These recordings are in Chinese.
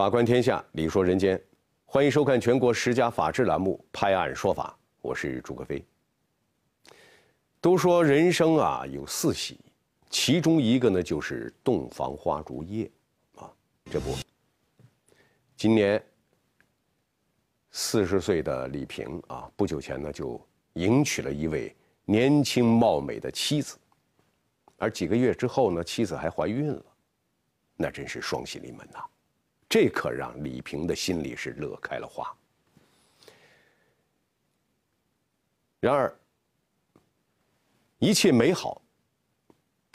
法观天下，理说人间，欢迎收看全国十佳法制栏目《拍案说法》，我是朱克飞。都说人生啊有四喜，其中一个呢就是洞房花烛夜，啊，这不，今年四十岁的李萍啊，不久前呢就迎娶了一位年轻貌美的妻子，而几个月之后呢，妻子还怀孕了，那真是双喜临门呐。这可让李平的心里是乐开了花。然而，一切美好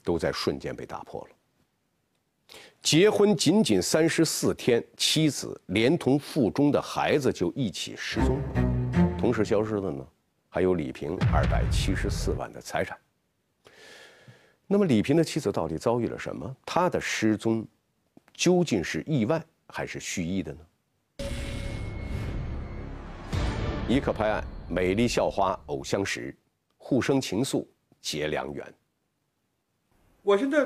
都在瞬间被打破了。结婚仅仅三十四天，妻子连同腹中的孩子就一起失踪了。同时消失的呢，还有李平二百七十四万的财产。那么，李平的妻子到底遭遇了什么？她的失踪究竟是意外？还是蓄意的呢？一刻拍案，美丽校花偶相识，互生情愫结良缘。我现在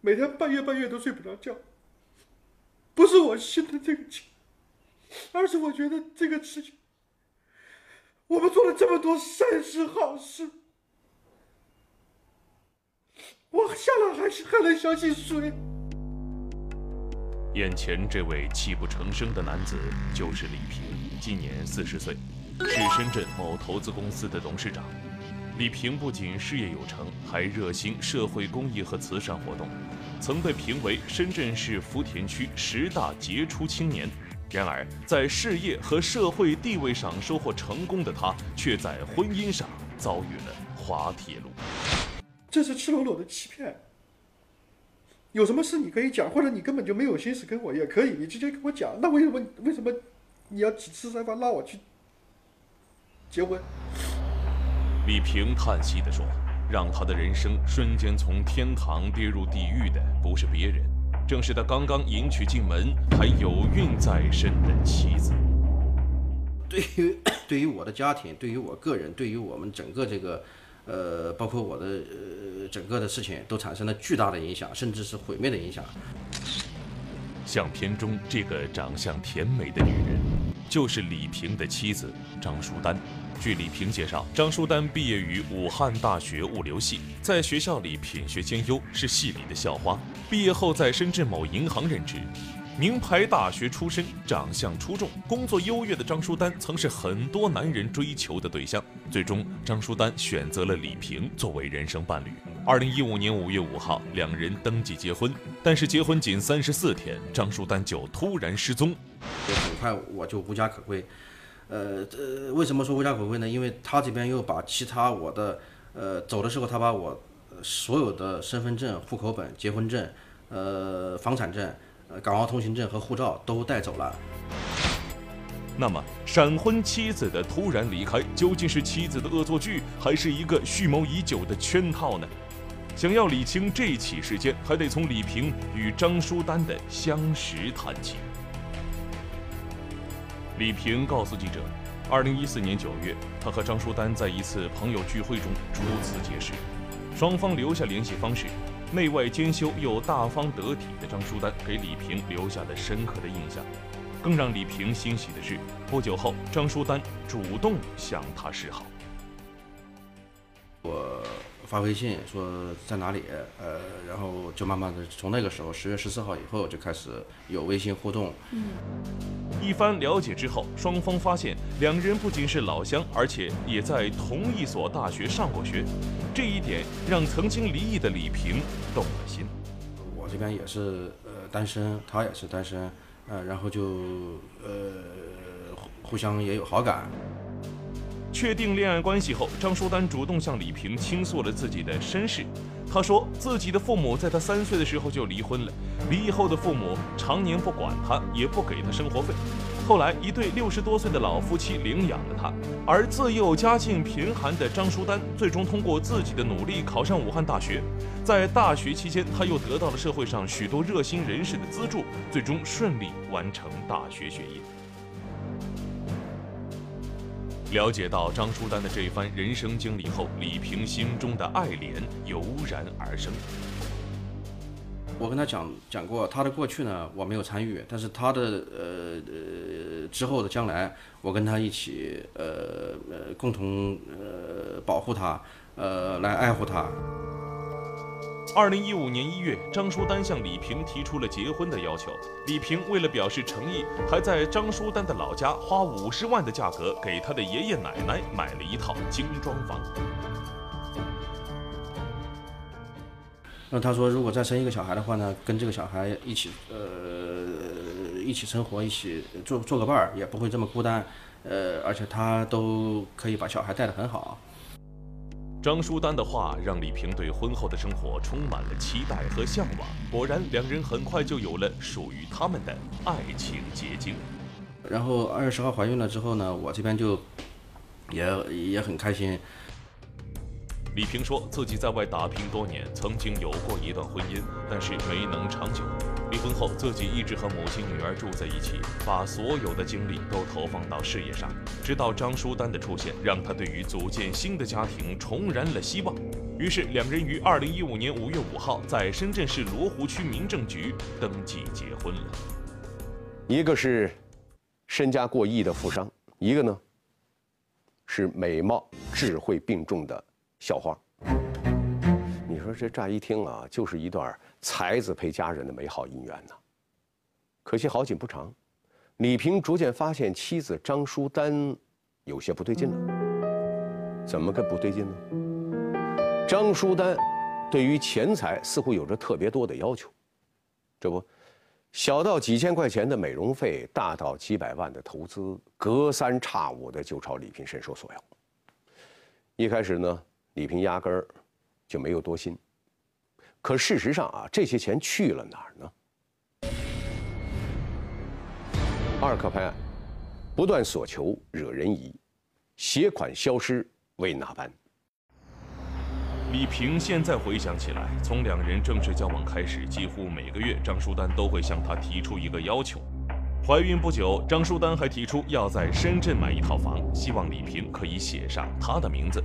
每天半夜半夜都睡不着觉，不是我心疼这个情，而是我觉得这个事情，我们做了这么多善事好事，我下来还是还能相信谁？眼前这位泣不成声的男子就是李平，今年四十岁，是深圳某投资公司的董事长。李平不仅事业有成，还热心社会公益和慈善活动，曾被评为深圳市福田区十大杰出青年。然而，在事业和社会地位上收获成功的他，却在婚姻上遭遇了滑铁卢。这是赤裸裸的欺骗。有什么事你可以讲，或者你根本就没有心思跟我也可以，你直接跟我讲。那为什么为什么你要几次三番拉我去结婚？李平叹息地说：“让他的人生瞬间从天堂跌入地狱的，不是别人，正是他刚刚迎娶进门还有孕在身的妻子。对于对于我的家庭，对于我个人，对于我们整个这个。”呃，包括我的，整个的事情都产生了巨大的影响，甚至是毁灭的影响。相片中这个长相甜美的女人，就是李平的妻子张淑丹。据李平介绍，张淑丹毕业于武汉大学物流系，在学校里品学兼优，是系里的校花。毕业后在深圳某银行任职。名牌大学出身，长相出众，工作优越的张淑丹曾是很多男人追求的对象。最终，张淑丹选择了李平作为人生伴侣。二零一五年五月五号，两人登记结婚，但是结婚仅三十四天，张淑丹就突然失踪。很快我就无家可归。呃，这为什么说无家可归呢？因为他这边又把其他我的，呃，走的时候他把我所有的身份证、户口本、结婚证、呃，房产证。呃港澳通行证和护照都带走了。那么，闪婚妻子的突然离开，究竟是妻子的恶作剧，还是一个蓄谋已久的圈套呢？想要理清这起事件，还得从李平与张淑丹的相识谈起。李平告诉记者，二零一四年九月，他和张淑丹在一次朋友聚会中初次结识，双方留下联系方式。内外兼修又大方得体的张淑丹给李平留下了深刻的印象。更让李平欣喜的是，不久后张淑丹主动向他示好。我。发微信说在哪里，呃，然后就慢慢的从那个时候十月十四号以后就开始有微信互动。嗯，一番了解之后，双方发现两人不仅是老乡，而且也在同一所大学上过学，这一点让曾经离异的李平动了心。我这边也是呃单身，他也是单身，呃，然后就呃互相也有好感。确定恋爱关系后，张书丹主动向李平倾诉了自己的身世。她说，自己的父母在她三岁的时候就离婚了，离异后的父母常年不管她，也不给她生活费。后来，一对六十多岁的老夫妻领养了她。而自幼家境贫寒的张书丹，最终通过自己的努力考上武汉大学。在大学期间，她又得到了社会上许多热心人士的资助，最终顺利完成大学学业。了解到张书丹的这番人生经历后，李平心中的爱怜油然而生。我跟他讲讲过他的过去呢，我没有参与，但是他的呃呃之后的将来，我跟他一起呃呃共同呃保护他，呃来爱护他。二零一五年一月，张书丹向李平提出了结婚的要求。李平为了表示诚意，还在张书丹的老家花五十万的价格给他的爷爷奶奶买了一套精装房。那他说，如果再生一个小孩的话呢，跟这个小孩一起呃一起生活，一起做做个伴儿，也不会这么孤单。呃，而且他都可以把小孩带得很好。张淑丹的话让李平对婚后的生活充满了期待和向往。果然，两人很快就有了属于他们的爱情结晶。然后二十号怀孕了之后呢，我这边就也也很开心。李平说自己在外打拼多年，曾经有过一段婚姻，但是没能长久。离婚后，自己一直和母亲、女儿住在一起，把所有的精力都投放到事业上。直到张淑丹的出现，让他对于组建新的家庭重燃了希望。于是，两人于二零一五年五月五号在深圳市罗湖区民政局登记结婚了。一个是身家过亿的富商，一个呢是美貌智慧并重的校花。你说这乍一听啊，就是一段。才子配佳人的美好姻缘呢？可惜好景不长，李平逐渐发现妻子张淑丹有些不对劲了。怎么个不对劲呢？张淑丹对于钱财似乎有着特别多的要求，这不，小到几千块钱的美容费，大到几百万的投资，隔三差五的就朝李平伸手索要。一开始呢，李平压根儿就没有多心。可事实上啊，这些钱去了哪儿呢？二克拍案，不断索求惹人疑，携款消失为哪般？李平现在回想起来，从两人正式交往开始，几乎每个月张淑丹都会向他提出一个要求。怀孕不久，张淑丹还提出要在深圳买一套房，希望李平可以写上他的名字。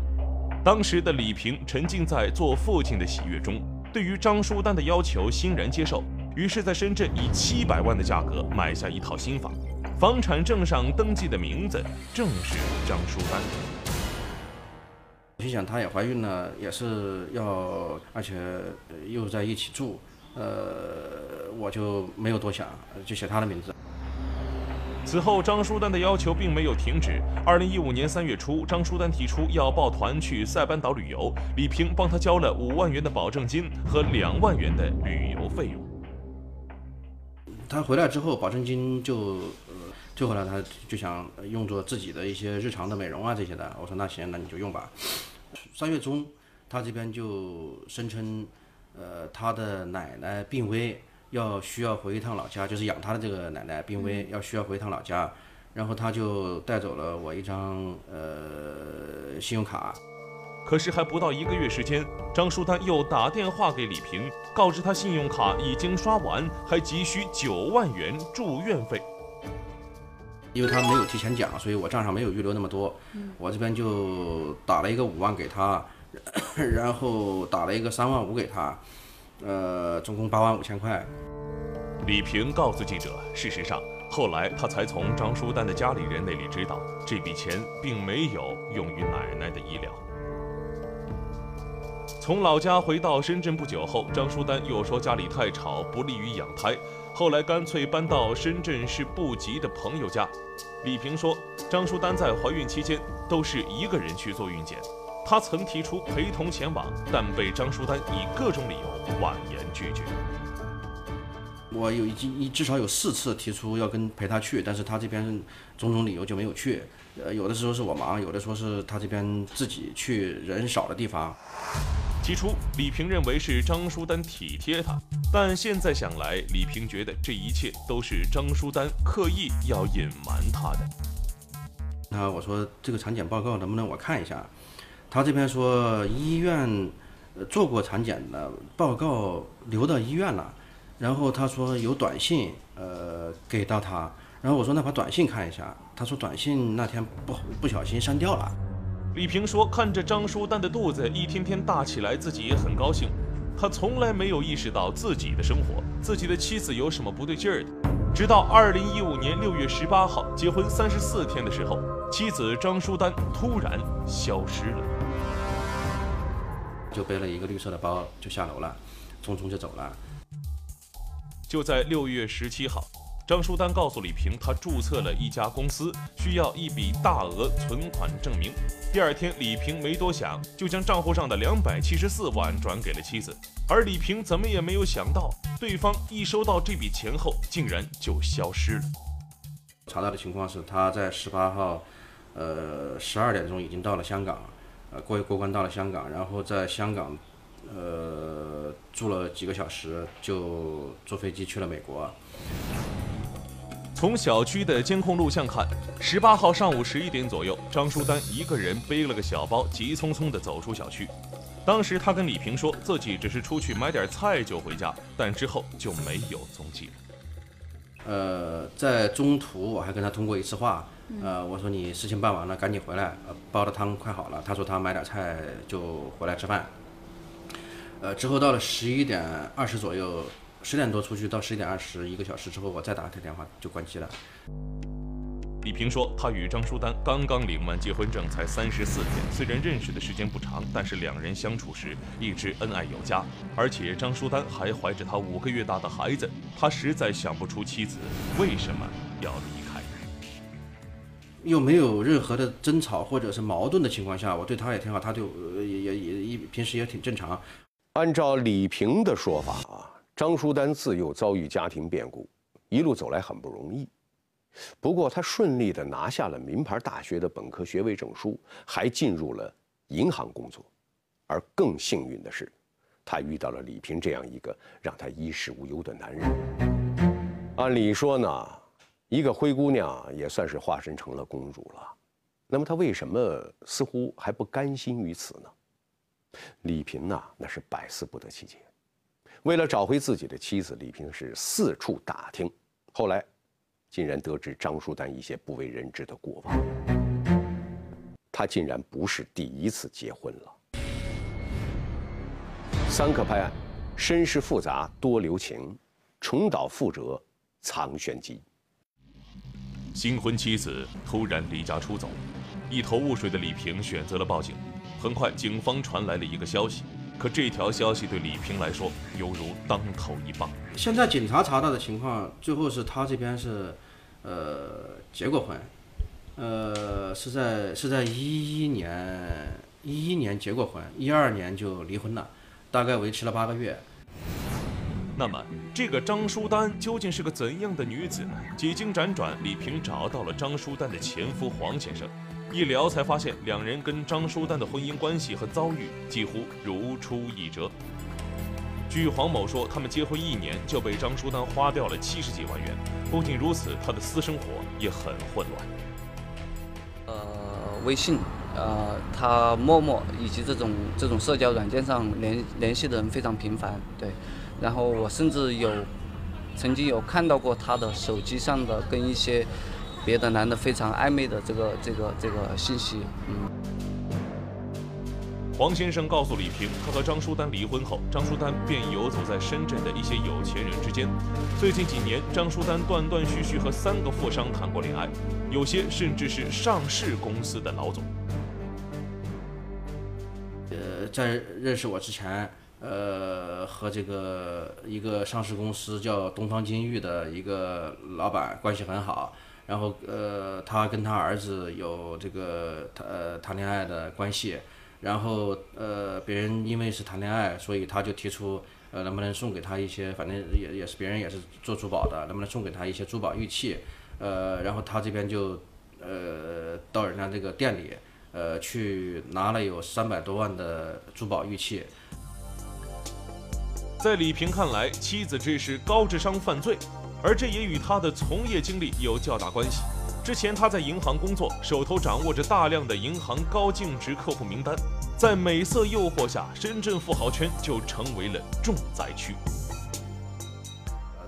当时的李平沉浸在做父亲的喜悦中。对于张书丹的要求欣然接受，于是，在深圳以七百万的价格买下一套新房，房产证上登记的名字正是张书丹。心想，她也怀孕了，也是要，而且又在一起住，呃，我就没有多想，就写她的名字。此后，张淑丹的要求并没有停止。二零一五年三月初，张淑丹提出要抱团去塞班岛旅游，李平帮他交了五万元的保证金和两万元的旅游费用。他回来之后，保证金就，最后来，他就想用作自己的一些日常的美容啊这些的。我说那行，那你就用吧。三月中，他这边就声称，呃，他的奶奶病危。要需要回一趟老家，就是养他的这个奶奶病危，要需要回一趟老家，然后他就带走了我一张呃信用卡。可是还不到一个月时间，张书丹又打电话给李平，告知他信用卡已经刷完，还急需九万元住院费。因为他没有提前讲，所以我账上没有预留那么多，我这边就打了一个五万给他，然后打了一个三万五给他。呃，总共八万五千块。李平告诉记者，事实上，后来他才从张淑丹的家里人那里知道，这笔钱并没有用于奶奶的医疗。从老家回到深圳不久后，张淑丹又说家里太吵，不利于养胎，后来干脆搬到深圳市布吉的朋友家。李平说，张淑丹在怀孕期间都是一个人去做孕检。他曾提出陪同前往，但被张书丹以各种理由婉言拒绝。我有已经一至少有四次提出要跟陪他去，但是他这边种种理由就没有去。呃，有的时候是我忙，有的说是他这边自己去人少的地方。起初，李平认为是张书丹体贴他，但现在想来，李平觉得这一切都是张书丹刻意要隐瞒他的。那我说这个产检报告能不能我看一下？他这边说医院做过产检的报告留到医院了，然后他说有短信呃给到他，然后我说那把短信看一下，他说短信那天不不小心删掉了。李平说看着张书丹的肚子一天天大起来，自己也很高兴，他从来没有意识到自己的生活，自己的妻子有什么不对劲儿的。直到二零一五年六月十八号，结婚三十四天的时候，妻子张书丹突然消失了，就背了一个绿色的包就下楼了，匆匆就走了。就在六月十七号。张淑丹告诉李平，他注册了一家公司，需要一笔大额存款证明。第二天，李平没多想，就将账户上的两百七十四万转给了妻子。而李平怎么也没有想到，对方一收到这笔钱后，竟然就消失了。查到的情况是，他在十八号，呃，十二点钟已经到了香港，呃，过过关到了香港，然后在香港，呃，住了几个小时，就坐飞机去了美国。从小区的监控录像看，十八号上午十一点左右，张淑丹一个人背了个小包，急匆匆地走出小区。当时他跟李平说自己只是出去买点菜就回家，但之后就没有踪迹了。呃，在中途我还跟他通过一次话，呃，我说你事情办完了赶紧回来，呃煲的汤快好了。他说他买点菜就回来吃饭。呃，之后到了十一点二十左右。十点多出去，到十一点二十一个小时之后，我再打他电话就关机了。李平说，他与张淑丹刚刚领完结婚证，才三十四天。虽然认识的时间不长，但是两人相处时一直恩爱有加。而且张淑丹还怀着他五个月大的孩子，他实在想不出妻子为什么要离开。又没有任何的争吵或者是矛盾的情况下，我对他也挺好，他对我也也也一平时也挺正常。按照李平的说法啊。张淑丹自幼遭遇家庭变故，一路走来很不容易。不过，她顺利地拿下了名牌大学的本科学位证书，还进入了银行工作。而更幸运的是，她遇到了李平这样一个让她衣食无忧的男人。按理说呢，一个灰姑娘也算是化身成了公主了。那么，她为什么似乎还不甘心于此呢？李平呐，那是百思不得其解。为了找回自己的妻子，李平是四处打听，后来竟然得知张淑丹一些不为人知的过往。她竟然不是第一次结婚了。三克拍案，身世复杂多留情，重蹈覆辙藏玄机。新婚妻子突然离家出走，一头雾水的李平选择了报警。很快，警方传来了一个消息。可这条消息对李平来说犹如当头一棒。现在警察查到的情况，最后是他这边是，呃，结过婚，呃，是在是在一一年一一年结过婚，一二年就离婚了，大概维持了八个月。那么，这个张淑丹究竟是个怎样的女子呢？几经辗转，李平找到了张淑丹的前夫黄先生。一聊才发现，两人跟张淑丹的婚姻关系和遭遇几乎如出一辙。据黄某说，他们结婚一年就被张淑丹花掉了七十几万元。不仅如此，他的私生活也很混乱。呃，微信，呃，他陌陌以及这种这种社交软件上联联系的人非常频繁。对，然后我甚至有曾经有看到过他的手机上的跟一些。别的男的非常暧昧的这个这个这个信息，嗯。黄先生告诉李平，他和张淑丹离婚后，张淑丹便游走在深圳的一些有钱人之间。最近几年，张淑丹断断续续和三个富商谈过恋爱，有些甚至是上市公司的老总。呃，在认识我之前，呃，和这个一个上市公司叫东方金域的一个老板关系很好。然后呃，他跟他儿子有这个呃谈恋爱的关系，然后呃别人因为是谈恋爱，所以他就提出呃能不能送给他一些，反正也也是别人也是做珠宝的，能不能送给他一些珠宝玉器，呃然后他这边就呃到人家这个店里呃去拿了有三百多万的珠宝玉器。在李平看来，妻子这是高智商犯罪。而这也与他的从业经历有较大关系。之前他在银行工作，手头掌握着大量的银行高净值客户名单，在美色诱惑下，深圳富豪圈就成为了重灾区。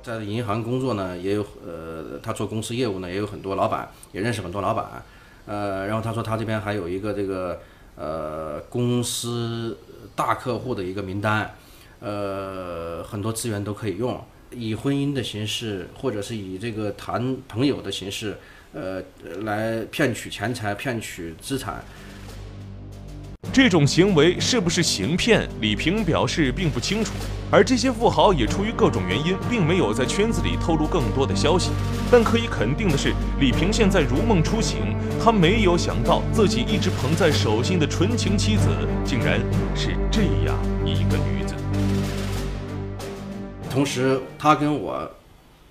在银行工作呢，也有呃，他做公司业务呢，也有很多老板，也认识很多老板。呃，然后他说他这边还有一个这个呃公司大客户的一个名单。呃，很多资源都可以用，以婚姻的形式，或者是以这个谈朋友的形式，呃，来骗取钱财、骗取资产。这种行为是不是行骗？李平表示并不清楚，而这些富豪也出于各种原因，并没有在圈子里透露更多的消息。但可以肯定的是，李平现在如梦初醒，他没有想到自己一直捧在手心的纯情妻子，竟然是这样一个女子。同时，他跟我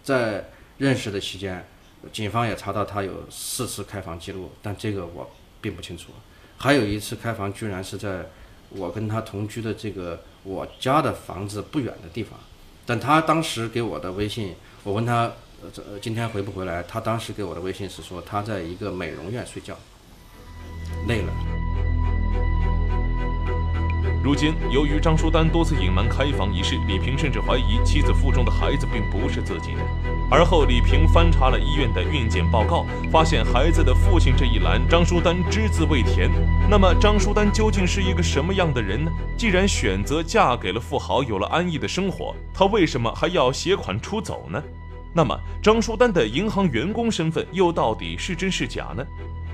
在认识的期间，警方也查到他有四次开房记录，但这个我并不清楚。还有一次开房，居然是在我跟他同居的这个我家的房子不远的地方。但他当时给我的微信，我问他，呃，今天回不回来？他当时给我的微信是说他在一个美容院睡觉，累了。如今，由于张书丹多次隐瞒开房一事，李平甚至怀疑妻子腹中的孩子并不是自己的。而后，李平翻查了医院的孕检报告，发现孩子的父亲这一栏张书丹只字未填。那么，张书丹究竟是一个什么样的人呢？既然选择嫁给了富豪，有了安逸的生活，她为什么还要携款出走呢？那么，张书丹的银行员工身份又到底是真是假呢？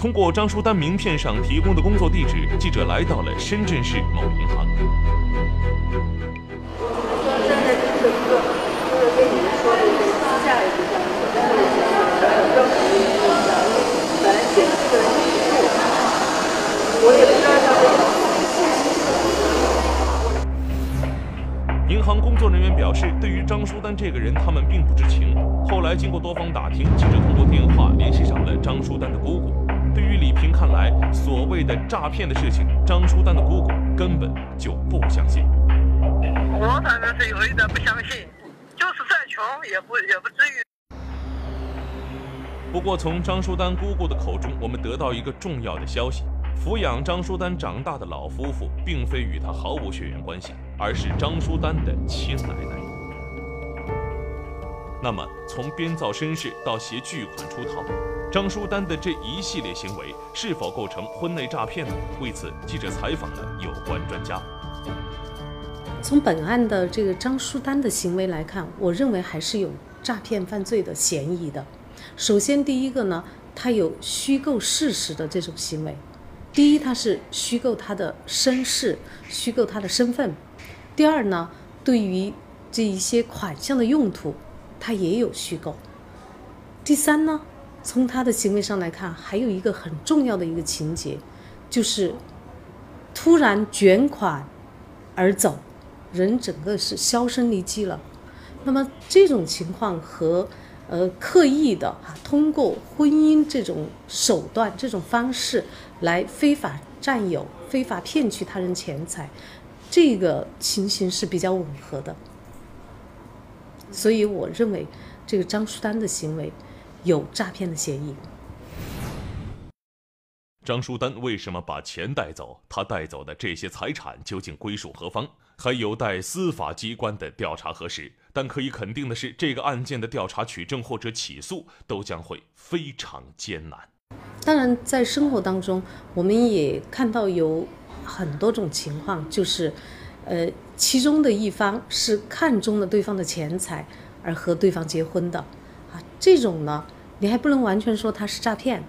通过张淑丹名片上提供的工作地址，记者来到了深圳市某银行。银行工作人员表示，对于张淑丹这个人，他们并不知情。后来经过多方打听，记者通过电话联系上了张淑丹的姑姑。对于李平看来，所谓的诈骗的事情，张淑丹的姑姑根本就不相信。我反正是有一点不相信，就是再穷也不也不至于。不过，从张淑丹姑姑的口中，我们得到一个重要的消息：抚养张淑丹长大的老夫妇，并非与她毫无血缘关系，而是张淑丹的亲奶奶。那么，从编造身世到携巨款出逃。张书丹的这一系列行为是否构成婚内诈骗呢？为此，记者采访了有关专家。从本案的这个张书丹的行为来看，我认为还是有诈骗犯罪的嫌疑的。首先，第一个呢，他有虚构事实的这种行为。第一，他是虚构他的身世，虚构他的身份；第二呢，对于这一些款项的用途，他也有虚构；第三呢。从他的行为上来看，还有一个很重要的一个情节，就是突然卷款而走，人整个是销声匿迹了。那么这种情况和呃刻意的哈通过婚姻这种手段、这种方式来非法占有、非法骗取他人钱财，这个情形是比较吻合的。所以我认为这个张淑丹的行为。有诈骗的嫌疑。张淑丹为什么把钱带走？他带走的这些财产究竟归属何方？还有待司法机关的调查核实。但可以肯定的是，这个案件的调查取证或者起诉都将会非常艰难。当然，在生活当中，我们也看到有很多种情况，就是，呃，其中的一方是看中了对方的钱财而和对方结婚的。这种呢，你还不能完全说他是诈骗，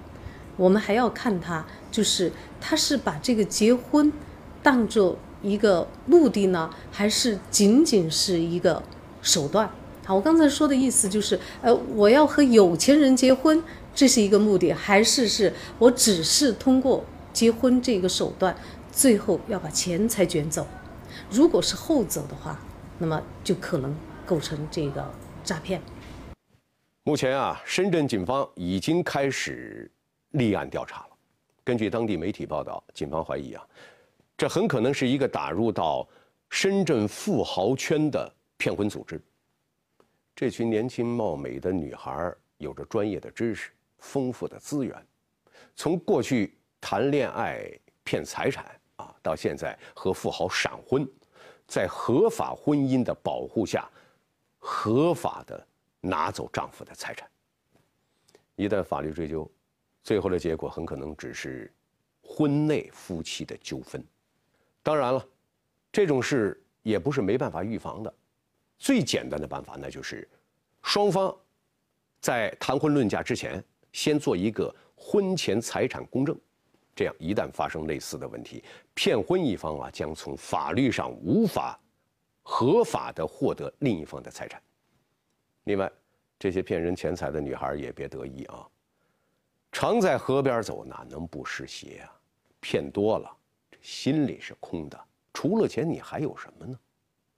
我们还要看他，就是他是把这个结婚当做一个目的呢，还是仅仅是一个手段？好，我刚才说的意思就是，呃，我要和有钱人结婚，这是一个目的，还是是我只是通过结婚这个手段，最后要把钱财卷走？如果是后者的话，那么就可能构成这个诈骗。目前啊，深圳警方已经开始立案调查了。根据当地媒体报道，警方怀疑啊，这很可能是一个打入到深圳富豪圈的骗婚组织。这群年轻貌美的女孩有着专业的知识、丰富的资源，从过去谈恋爱骗财产啊，到现在和富豪闪婚，在合法婚姻的保护下，合法的。拿走丈夫的财产，一旦法律追究，最后的结果很可能只是婚内夫妻的纠纷。当然了，这种事也不是没办法预防的。最简单的办法，那就是双方在谈婚论嫁之前，先做一个婚前财产公证。这样一旦发生类似的问题，骗婚一方啊将从法律上无法合法的获得另一方的财产。另外，这些骗人钱财的女孩也别得意啊，常在河边走，哪能不湿鞋啊？骗多了，这心里是空的，除了钱你还有什么呢？